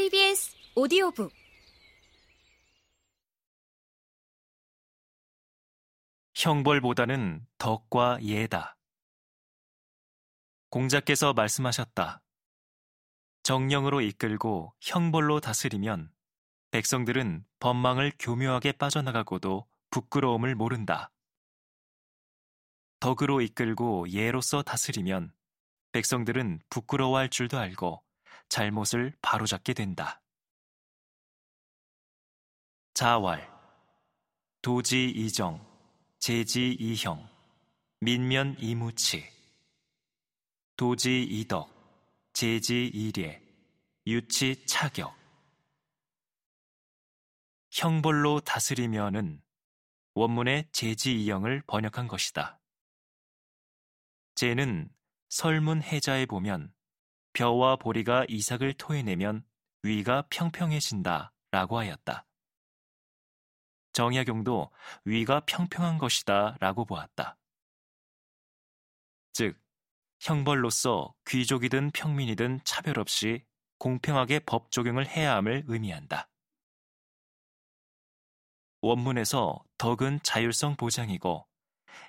KBS 오디오북 형벌보다는 덕과 예다. 공자께서 말씀하셨다. 정령으로 이끌고 형벌로 다스리면 백성들은 법망을 교묘하게 빠져나가고도 부끄러움을 모른다. 덕으로 이끌고 예로서 다스리면 백성들은 부끄러워할 줄도 알고 잘못을 바로잡게 된다. 자왈, 도지 이정, 제지 이형, 민면 이무치, 도지 이덕, 제지 이례, 유치 차격. 형벌로 다스리면은 원문의 제지 이형을 번역한 것이다. 제는 설문 해자에 보면 벼와 보리가 이삭을 토해내면 위가 평평해진다 라고 하였다. 정약용도 위가 평평한 것이다 라고 보았다. 즉, 형벌로서 귀족이든 평민이든 차별 없이 공평하게 법 적용을 해야 함을 의미한다. 원문에서 덕은 자율성 보장이고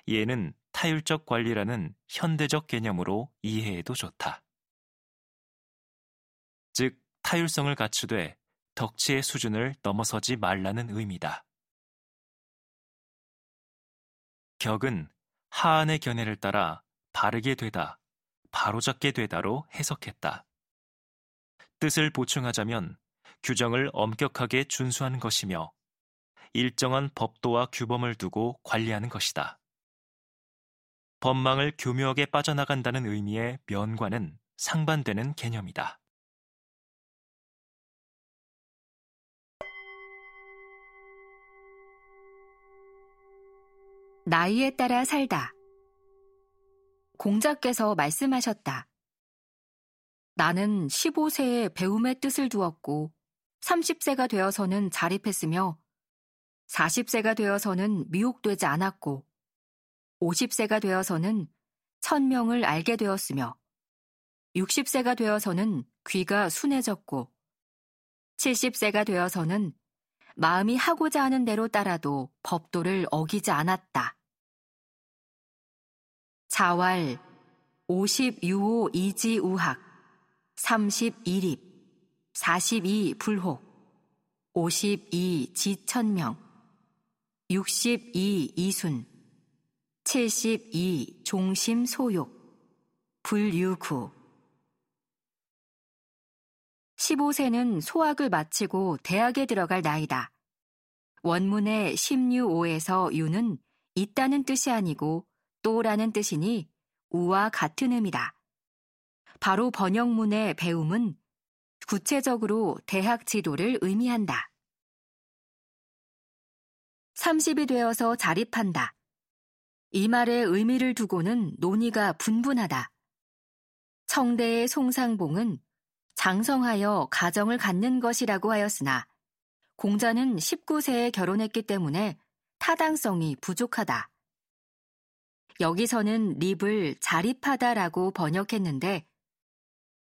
예는 타율적 관리라는 현대적 개념으로 이해해도 좋다. 즉, 타율성을 갖추되 덕치의 수준을 넘어서지 말라는 의미다. 격은 하안의 견해를 따라 바르게 되다, 바로잡게 되다로 해석했다. 뜻을 보충하자면 규정을 엄격하게 준수하는 것이며 일정한 법도와 규범을 두고 관리하는 것이다. 법망을 교묘하게 빠져나간다는 의미의 면과는 상반되는 개념이다. 나이에 따라 살다. 공자께서 말씀하셨다. 나는 15세에 배움의 뜻을 두었고, 30세가 되어서는 자립했으며, 40세가 되어서는 미혹되지 않았고, 50세가 되어서는 천명을 알게 되었으며, 60세가 되어서는 귀가 순해졌고, 70세가 되어서는 마음이 하고자 하는 대로 따라도 법도를 어기지 않았다. 자왈 50유호 이지우학 31입 42 불혹 52 지천명 62 이순 72 종심 소욕 불유구 15세는 소학을 마치고 대학에 들어갈 나이다. 원문의 16오에서 유는 있다는 뜻이 아니고 또라는 뜻이니 우와 같은 의미다. 바로 번역문의 배움은 구체적으로 대학 지도를 의미한다. 30이 되어서 자립한다. 이 말의 의미를 두고는 논의가 분분하다. 청대의 송상봉은 장성하여 가정을 갖는 것이라고 하였으나 공자는 19세에 결혼했기 때문에 타당성이 부족하다. 여기서는 립을 자립하다라고 번역했는데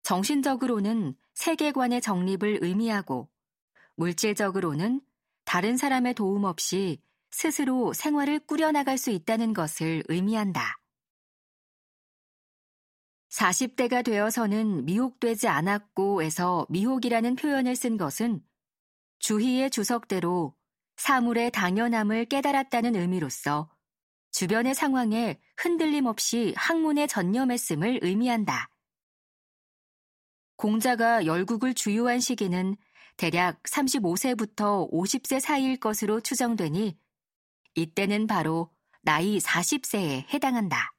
정신적으로는 세계관의 정립을 의미하고 물질적으로는 다른 사람의 도움 없이 스스로 생활을 꾸려나갈 수 있다는 것을 의미한다. 40대가 되어서는 미혹되지 않았고에서 미혹이라는 표현을 쓴 것은 주희의 주석대로 사물의 당연함을 깨달았다는 의미로서 주변의 상황에 흔들림 없이 학문에 전념했음을 의미한다. 공자가 열국을 주요한 시기는 대략 35세부터 50세 사이일 것으로 추정되니 이때는 바로 나이 40세에 해당한다.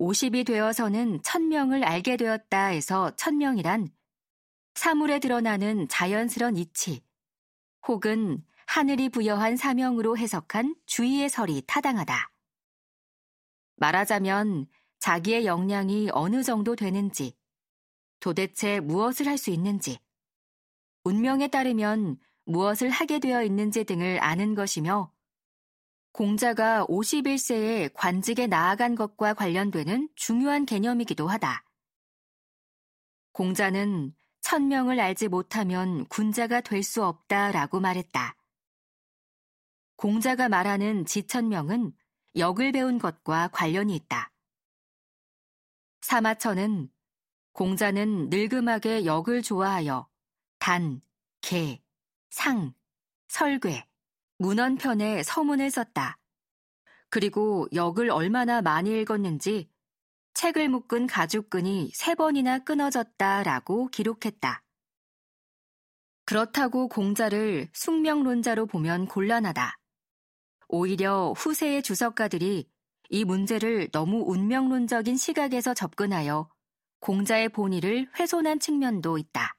50이 되어서는 천명을 알게 되었다 해서 천명이란 사물에 드러나는 자연스런 이치 혹은 하늘이 부여한 사명으로 해석한 주의의 설이 타당하다. 말하자면 자기의 역량이 어느 정도 되는지, 도대체 무엇을 할 수 있는지, 운명에 따르면 무엇을 하게 되어 있는지 등을 아는 것이며 공자가 51세에 관직에 나아간 것과 관련되는 중요한 개념이기도 하다. 공자는 천명을 알지 못하면 군자가 될 수 없다라고 말했다. 공자가 말하는 지천명은 역을 배운 것과 관련이 있다. 사마천은 공자는 늙음하게 역을 좋아하여 단, 개, 상, 설괴, 문헌편에 서문을 썼다. 그리고 역을 얼마나 많이 읽었는지 책을 묶은 가죽끈이 세 번이나 끊어졌다라고 기록했다. 그렇다고 공자를 숙명론자로 보면 곤란하다. 오히려 후세의 주석가들이 이 문제를 너무 운명론적인 시각에서 접근하여 공자의 본의를 훼손한 측면도 있다.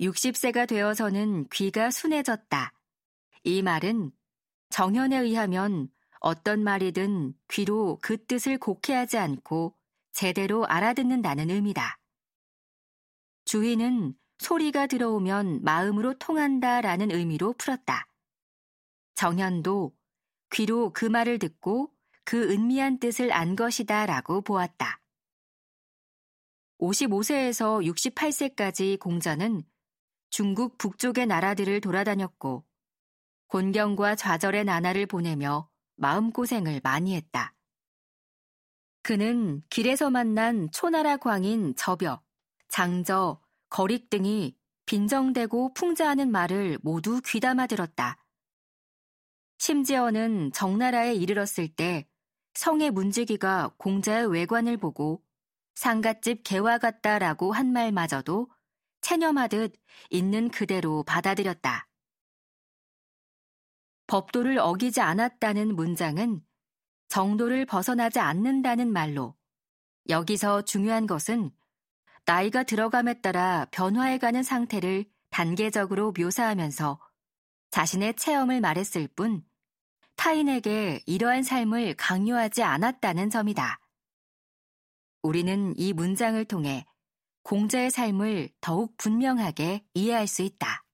60세가 되어서는 귀가 순해졌다. 이 말은 정현에 의하면 어떤 말이든 귀로 그 뜻을 곡해하지 않고 제대로 알아듣는다는 의미다. 주인은 소리가 들어오면 마음으로 통한다라는 의미로 풀었다. 정현도 귀로 그 말을 듣고 그 은미한 뜻을 안 것이다 라고 보았다. 55세에서 68세까지 공자는 중국 북쪽의 나라들을 돌아다녔고 곤경과 좌절의 나날을 보내며 마음고생을 많이 했다. 그는 길에서 만난 초나라 광인 저벽, 장저, 거릭 등이 빈정대고 풍자하는 말을 모두 귀담아 들었다. 심지어는 정나라에 이르렀을 때 성의 문지기가 공자의 외관을 보고 상갓집 개와 같다라고 한 말마저도 체념하듯 있는 그대로 받아들였다. 법도를 어기지 않았다는 문장은 정도를 벗어나지 않는다는 말로 여기서 중요한 것은 나이가 들어감에 따라 변화해가는 상태를 단계적으로 묘사하면서 자신의 체험을 말했을 뿐 타인에게 이러한 삶을 강요하지 않았다는 점이다. 우리는 이 문장을 통해 공자의 삶을 더욱 분명하게 이해할 수 있다.